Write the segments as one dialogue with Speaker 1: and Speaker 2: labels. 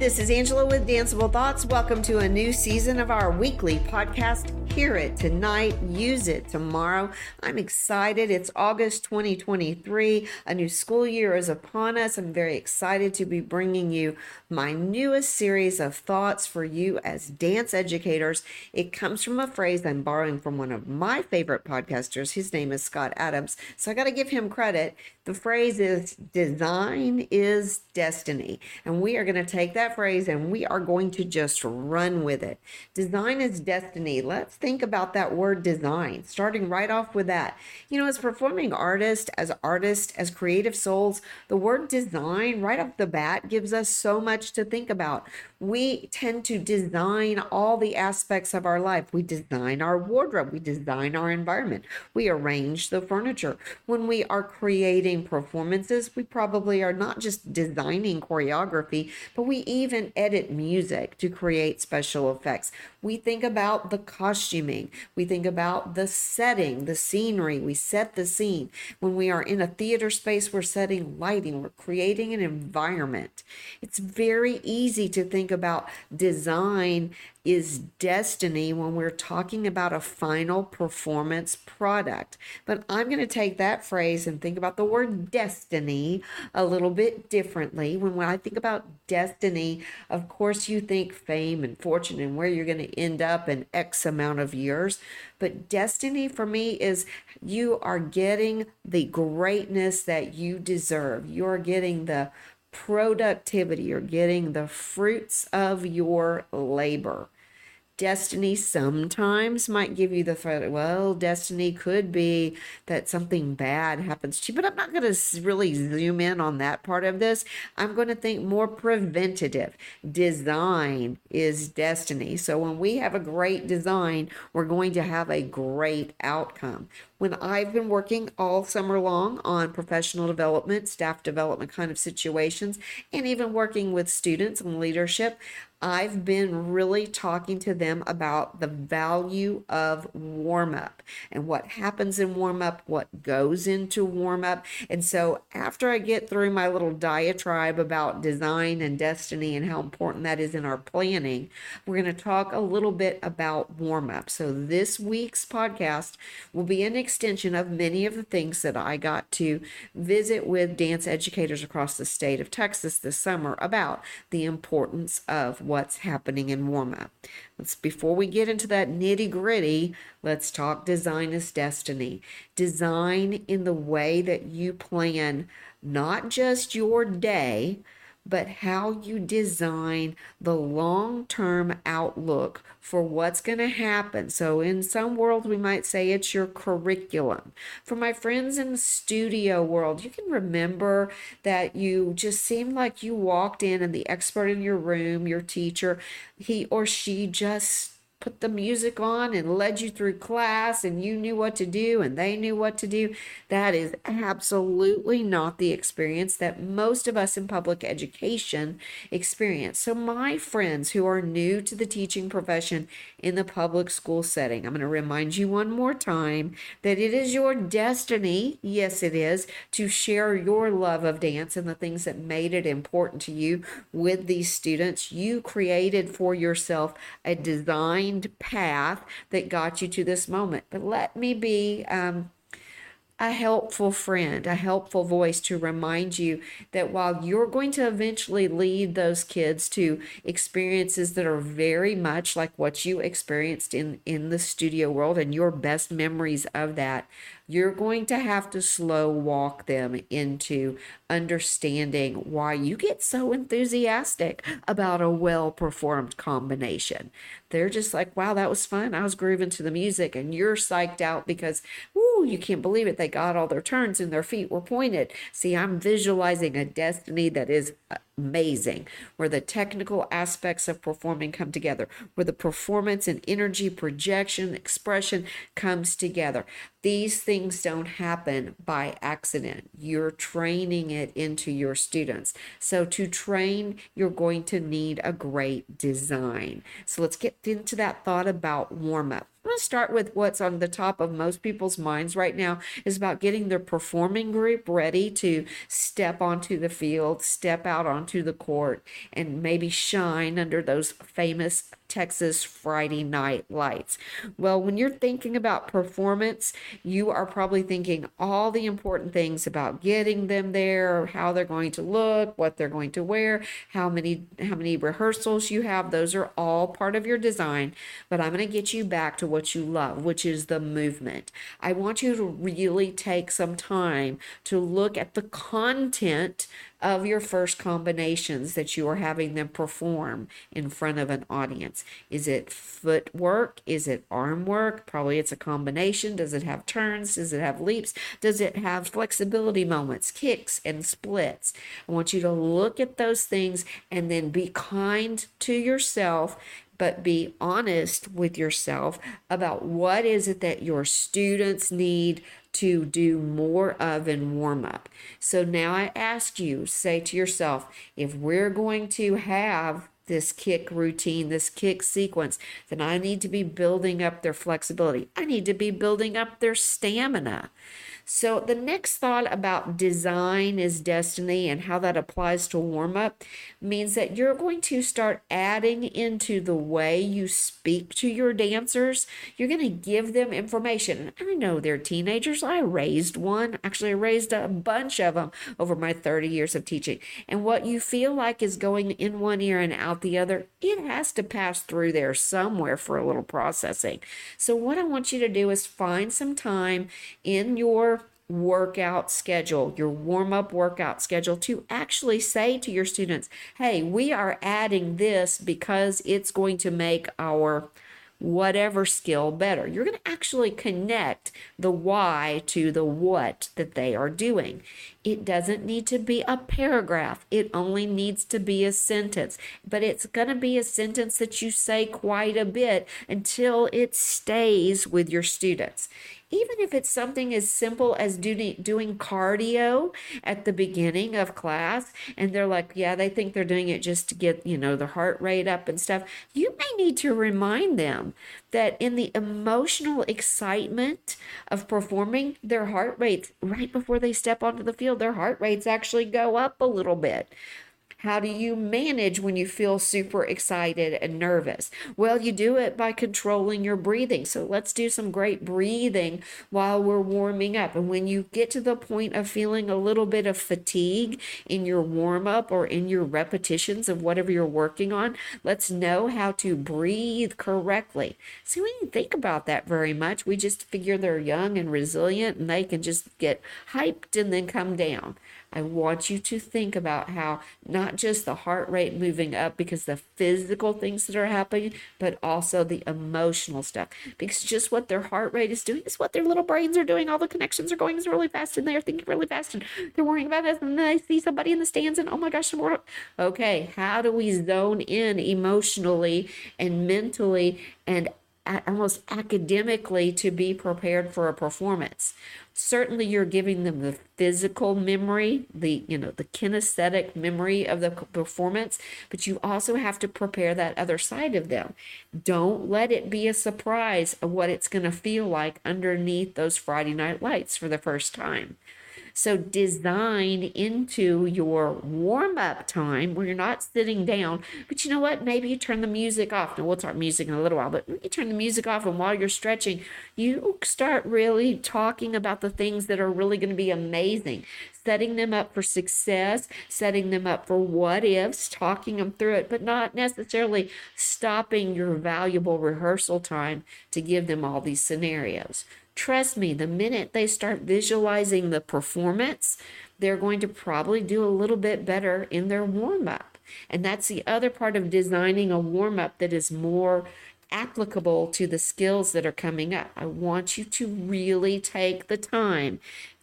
Speaker 1: This is Angela with Danceable Thoughts. Welcome to a new season of our weekly podcast. Hear it tonight, use it tomorrow. I'm excited. It's August 2023. A new school year is upon us. I'm very excited to be bringing you my newest series of thoughts for you as dance educators. It comes from a phrase I'm borrowing from one of my favorite podcasters. His name is Scott Adams. So I got to give him credit. The phrase is design is destiny. And we are going to take that phrase and we are going to just run with it. Design is destiny. Let's think about that word design, starting right off with that. You know, as performing artists, as artists, as creative souls, the word design right off the bat gives us so much to think about. We tend to design all the aspects of our life. We design our wardrobe, we design our environment, we arrange the furniture. When we are creating performances, we probably are not just designing choreography, but we even edit music to create special effects. We think about the costuming, we think about the setting, the scenery. We set the scene. When we are in a theater space, we're setting lighting, we're creating an environment. It's very easy to think about design is destiny when we're talking about a final performance product. But I'm going to take that phrase and think about the word destiny a little bit differently. When, I think about destiny, of course, you think fame and fortune and where you're going to end up in X amount of years. But destiny for me is you are getting the greatness that you deserve. You're getting the productivity. You're getting the fruits of your labor. Destiny sometimes might give you the threat. Well, destiny could be that something bad happens to you, but I'm not going to really zoom in on that part of this. I'm going to think more preventative. Design is destiny. So when we have a great design, we're going to have a great outcome when I've been working all summer long on professional development, staff development kind of situations, and even working with students and leadership, I've been really talking to them about the value of warm up and what happens in warm up, what goes into warm up. And so, after I get through my little diatribe about design and destiny and how important that is in our planning, we're going to talk a little bit about warm up. So, this week's podcast will be an extension of many of the things that I got to visit with dance educators across the state of Texas this summer about the importance of what's happening in warm up. Let's before we get into that nitty gritty, let's talk design as destiny. Design in the way that you plan not just your day, but how you design the long term outlook for what's going to happen. So, in some worlds, we might say it's your curriculum. For my friends in the studio world, you can remember that you just seemed like you walked in and the expert in your room, your teacher, he or she just put the music on and led you through class and you knew what to do and they knew what to do. That is absolutely not the experience that most of us in public education experience. So, my friends who are new to the teaching profession in the public school setting, I'm going to remind you one more time that it is your destiny, yes, it is, to share your love of dance and the things that made it important to you with these students. You created for yourself a designed path that got you to this moment. But let me be um, a helpful friend, a helpful voice to remind you that while you're going to eventually lead those kids to experiences that are very much like what you experienced in, in the studio world and your best memories of that, you're going to have to slow walk them into understanding why you get so enthusiastic about a well performed combination. They're just like, wow, that was fun. I was grooving to the music, and you're psyched out because, woo, Oh, you can't believe it. They got all their turns and their feet were pointed. See, I'm visualizing a destiny that is amazing, where the technical aspects of performing come together, where the performance and energy, projection, expression comes together. These things don't happen by accident. You're training it into your students. So, to train, you're going to need a great design. So, let's get into that thought about warm up. I'm going to start with what's on the top of most people's minds right now is about getting their performing group ready to step onto the field, step out onto the court, and maybe shine under those famous Texas Friday night lights. Well, when you're thinking about performance, you are probably thinking all the important things about getting them there, how they're going to look, what they're going to wear, how many how many rehearsals you have. Those are all part of your design, but I'm going to get you back to what you love, which is the movement. I want you to really take some time to look at the content of your first combinations that you are having them perform in front of an audience. Is it footwork? Is it arm work? Probably it's a combination. Does it have turns? Does it have leaps? Does it have flexibility moments, kicks, and splits? I want you to look at those things and then be kind to yourself but be honest with yourself about what is it that your students need to do more of in warm up. So now I ask you, say to yourself, if we're going to have this kick routine, this kick sequence, then I need to be building up their flexibility. I need to be building up their stamina. So, the next thought about design is destiny and how that applies to warm up means that you're going to start adding into the way you speak to your dancers. You're going to give them information. I know they're teenagers. I raised one. Actually, I raised a bunch of them over my 30 years of teaching. And what you feel like is going in one ear and out the other, it has to pass through there somewhere for a little processing. So, what I want you to do is find some time in your workout schedule, your warm up workout schedule, to actually say to your students, hey, we are adding this because it's going to make our whatever skill better. You're going to actually connect the why to the what that they are doing. It doesn't need to be a paragraph, it only needs to be a sentence. But it's going to be a sentence that you say quite a bit until it stays with your students even if it's something as simple as doing cardio at the beginning of class and they're like yeah they think they're doing it just to get you know the heart rate up and stuff you may need to remind them that in the emotional excitement of performing their heart rates right before they step onto the field their heart rates actually go up a little bit how do you manage when you feel super excited and nervous? Well, you do it by controlling your breathing. So let's do some great breathing while we're warming up. And when you get to the point of feeling a little bit of fatigue in your warm up or in your repetitions of whatever you're working on, let's know how to breathe correctly. See, we didn't think about that very much. We just figure they're young and resilient and they can just get hyped and then come down. I want you to think about how not just the heart rate moving up because the physical things that are happening, but also the emotional stuff. Because just what their heart rate is doing is what their little brains are doing. All the connections are going really fast and they're thinking really fast and they're worrying about this. And then they see somebody in the stands and oh my gosh, okay, how do we zone in emotionally and mentally and almost academically to be prepared for a performance. Certainly you're giving them the physical memory the you know the kinesthetic memory of the performance but you also have to prepare that other side of them. Don't let it be a surprise of what it's going to feel like underneath those friday night lights for the first time so design into your warm up time where you're not sitting down. But you know what? Maybe you turn the music off. Now we'll talk music in a little while, but you turn the music off and while you're stretching, you start really talking about the things that are really going to be amazing. Setting them up for success, setting them up for what ifs, talking them through it, but not necessarily stopping your valuable rehearsal time to give them all these scenarios. Trust me, the minute they start visualizing the performance, they're going to probably do a little bit better in their warm up. And that's the other part of designing a warm up that is more applicable to the skills that are coming up. I want you to really take the time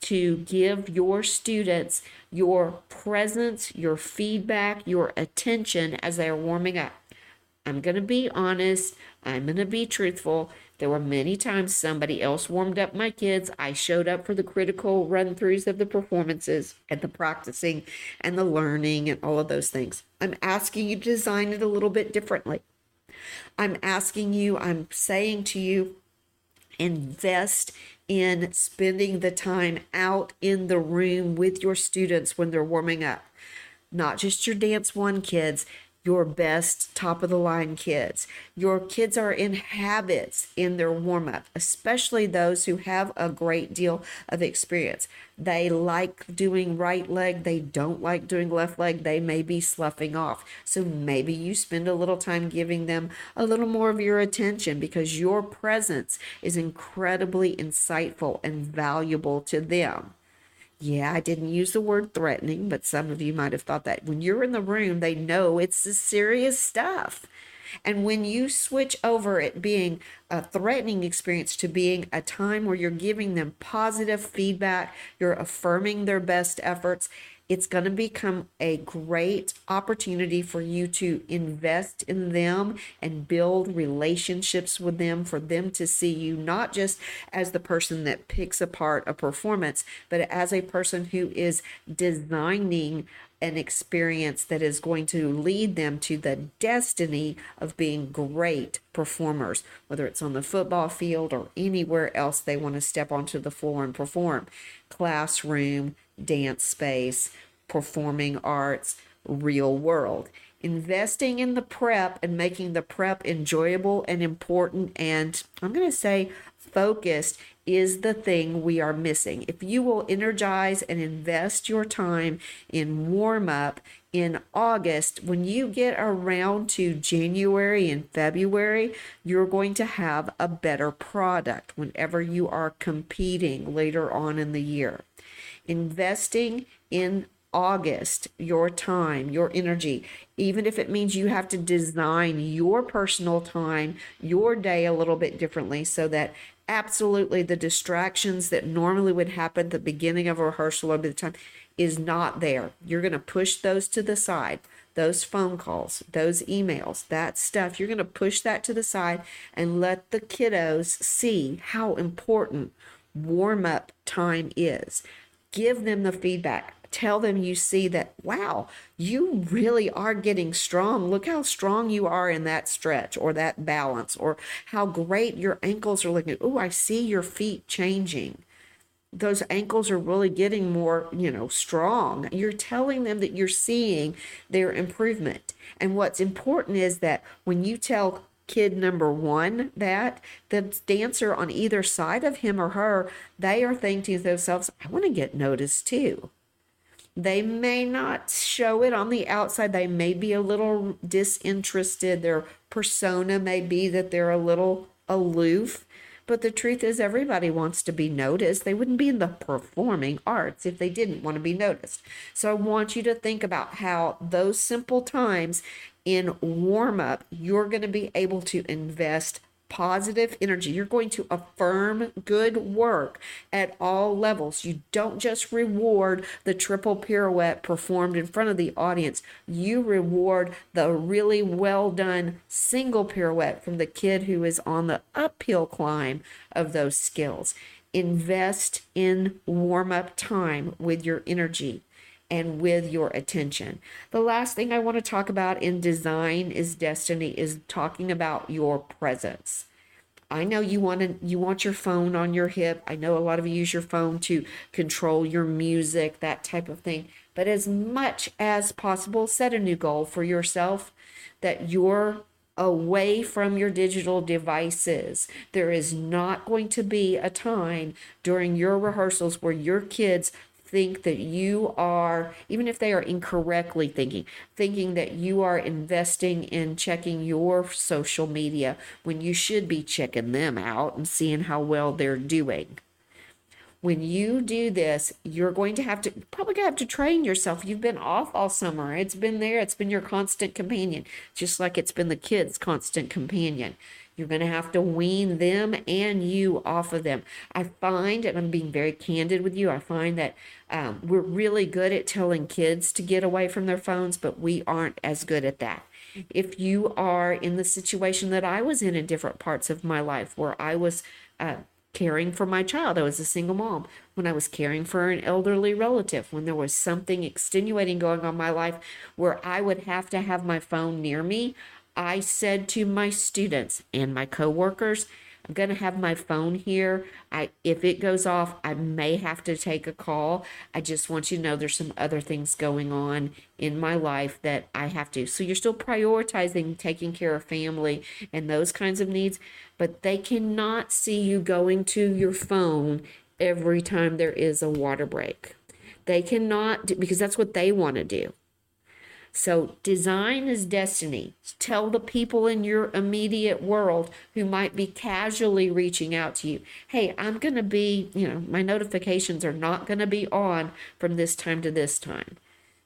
Speaker 1: to give your students your presence, your feedback, your attention as they are warming up. I'm going to be honest, I'm going to be truthful. There were many times somebody else warmed up my kids. I showed up for the critical run throughs of the performances and the practicing and the learning and all of those things. I'm asking you to design it a little bit differently. I'm asking you, I'm saying to you, invest in spending the time out in the room with your students when they're warming up. Not just your dance one kids, your best top of the line kids. Your kids are in habits in their warm up, especially those who have a great deal of experience. They like doing right leg, they don't like doing left leg, they may be sloughing off. So maybe you spend a little time giving them a little more of your attention because your presence is incredibly insightful and valuable to them. Yeah, I didn't use the word threatening, but some of you might have thought that. When you're in the room, they know it's the serious stuff. And when you switch over it being a threatening experience to being a time where you're giving them positive feedback, you're affirming their best efforts, it's going to become a great opportunity for you to invest in them and build relationships with them, for them to see you not just as the person that picks apart a performance, but as a person who is designing an experience that is going to lead them to the destiny of being great performers, whether it's on the football field or anywhere else they want to step onto the floor and perform. Classroom, dance space, performing arts, real world. Investing in the prep and making the prep enjoyable and important, and I'm going to say focused is the thing we are missing. If you will energize and invest your time in warm up in August, when you get around to January and February, you're going to have a better product whenever you are competing later on in the year. Investing in August, your time, your energy, even if it means you have to design your personal time, your day a little bit differently so that absolutely the distractions that normally would happen at the beginning of a rehearsal or the time is not there. You're going to push those to the side. Those phone calls, those emails, that stuff, you're going to push that to the side and let the kiddos see how important warm up time is. Give them the feedback tell them you see that, wow, you really are getting strong. Look how strong you are in that stretch or that balance, or how great your ankles are looking. Oh, I see your feet changing. Those ankles are really getting more, you know, strong. You're telling them that you're seeing their improvement. And what's important is that when you tell kid number one that the dancer on either side of him or her they are thinking to themselves i want to get noticed too they may not show it on the outside. They may be a little disinterested. Their persona may be that they're a little aloof. But the truth is, everybody wants to be noticed. They wouldn't be in the performing arts if they didn't want to be noticed. So I want you to think about how those simple times in warm up, you're going to be able to invest positive energy. You're going to affirm good work at all levels. You don't just reward the triple pirouette performed in front of the audience, you reward the really well done single pirouette from the kid who is on the uphill climb of those skills. Invest in warm up time with your energy and with your attention. The last thing I want to talk about in design is destiny is talking about your presence. I know you want to you want your phone on your hip. I know a lot of you use your phone to control your music, that type of thing. But as much as possible, set a new goal for yourself that you're away from your digital devices. There is not going to be a time during your rehearsals where your kids think that you are, even if they are incorrectly thinking, thinking that you are investing in checking your social media when you should be checking them out and seeing how well they're doing. When you do this, you're going to have to probably have to train yourself. You've been off all summer. It's been there, it's been your constant companion, just like it's been the kids' constant companion. You're going to have to wean them and you off of them. I find, and I'm being very candid with you, I find that um, we're really good at telling kids to get away from their phones, but we aren't as good at that. If you are in the situation that I was in in different parts of my life where I was uh, caring for my child, I was a single mom, when I was caring for an elderly relative, when there was something extenuating going on in my life where I would have to have my phone near me, I said to my students and my coworkers, I'm going to have my phone here. I if it goes off, I may have to take a call. I just want you to know there's some other things going on in my life that I have to. So you're still prioritizing taking care of family and those kinds of needs, but they cannot see you going to your phone every time there is a water break. They cannot do, because that's what they want to do. So, design is destiny. Tell the people in your immediate world who might be casually reaching out to you, hey, I'm going to be, you know, my notifications are not going to be on from this time to this time.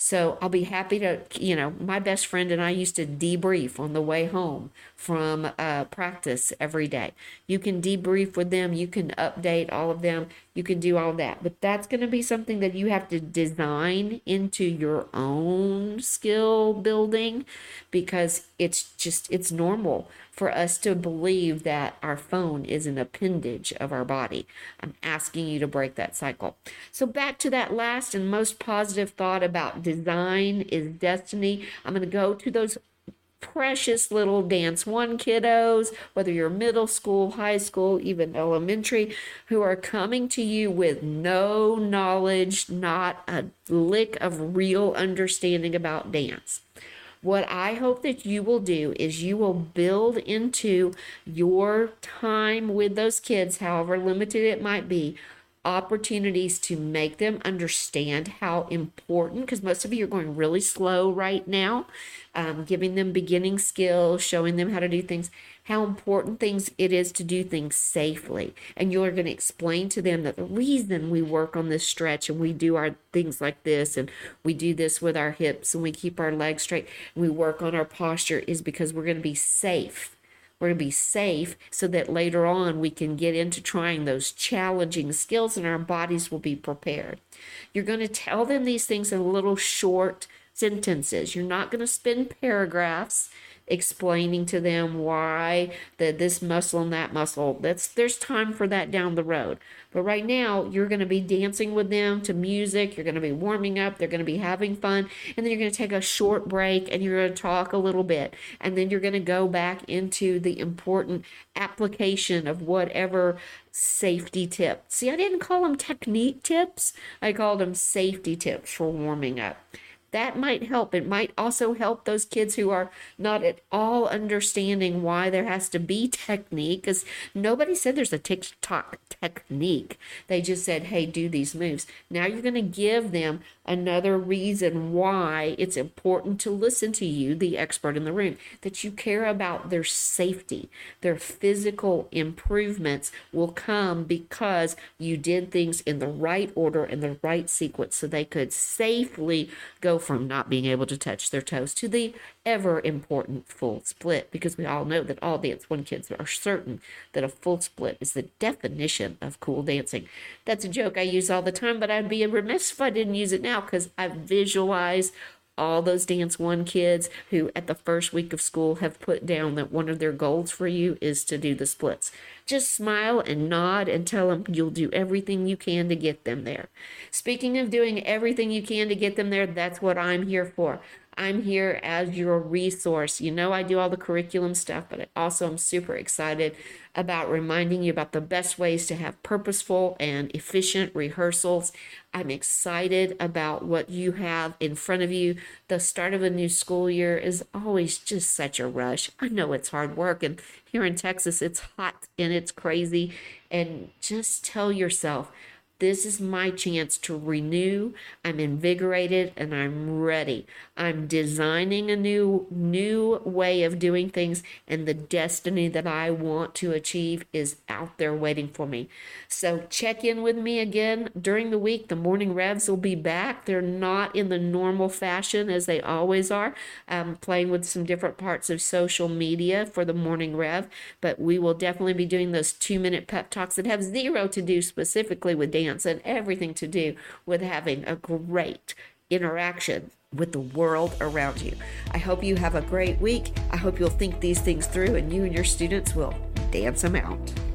Speaker 1: So I'll be happy to, you know, my best friend and I used to debrief on the way home from uh, practice every day. You can debrief with them, you can update all of them, you can do all that. But that's going to be something that you have to design into your own skill building because it's just, it's normal for us to believe that our phone is an appendage of our body. I'm asking you to break that cycle. So, back to that last and most positive thought about design is destiny. I'm going to go to those precious little dance one kiddos, whether you're middle school, high school, even elementary, who are coming to you with no knowledge, not a lick of real understanding about dance. What I hope that you will do is you will build into your time with those kids, however limited it might be, opportunities to make them understand how important, because most of you are going really slow right now, um, giving them beginning skills, showing them how to do things, how important things it is to do things safely. And you're going to explain to them that the reason we work on this stretch and we do our things like this and we do this with our hips and we keep our legs straight and we work on our posture is because we're going to be safe we're going to be safe so that later on we can get into trying those challenging skills and our bodies will be prepared. You're going to tell them these things in little short sentences. You're not going to spend paragraphs explaining to them why that this muscle and that muscle. That's there's time for that down the road. But right now you're going to be dancing with them to music you're going to be warming up they're going to be having fun and then you're going to take a short break and you're going to talk a little bit. And then you're going to go back into the important application of whatever safety tip. See i didn't call them technique tips. I called them safety tips for warming up that might help. It might also help those kids who are not at all understanding why there has to be technique, because nobody said there's a TikTok technique. They just said, hey, do these moves. Now you're going to give them another reason why it's important to listen to you, the expert in the room, that you care about their safety. Their physical improvements will come because you did things in the right order and the right sequence so they could safely go from not being able to touch their toes to the ever important full split because we all know that all dance one kids are certain that a full split is the definition of cool dancing. That's a joke I use all the time, but I'd be remiss if I didn't use it now because I visualize all those Dance One kids who, at the first week of school, have put down that one of their goals for you is to do the splits. Just smile and nod and tell them you'll do everything you can to get them there. Speaking of doing everything you can to get them there, that's what I'm here for. I'm here as your resource. You know, I do all the curriculum stuff, but I also am super excited about reminding you about the best ways to have purposeful and efficient rehearsals. I'm excited about what you have in front of you. The start of a new school year is always just such a rush. I know it's hard work, and here in Texas, it's hot and it's crazy. And just tell yourself, this is my chance to renew. I'm invigorated and I'm ready. I'm designing a new new way of doing things and the destiny that I want to achieve is out there waiting for me. So check in with me again during the week. The morning revs will be back. They're not in the normal fashion as they always are. I'm playing with some different parts of social media for the morning rev, but we will definitely be doing those 2-minute pep talks that have zero to do specifically with dance dance and everything to do with having a great interaction with the world around you. I hope you have a great week. I hope you'll think these things through and you and your students will dance them out.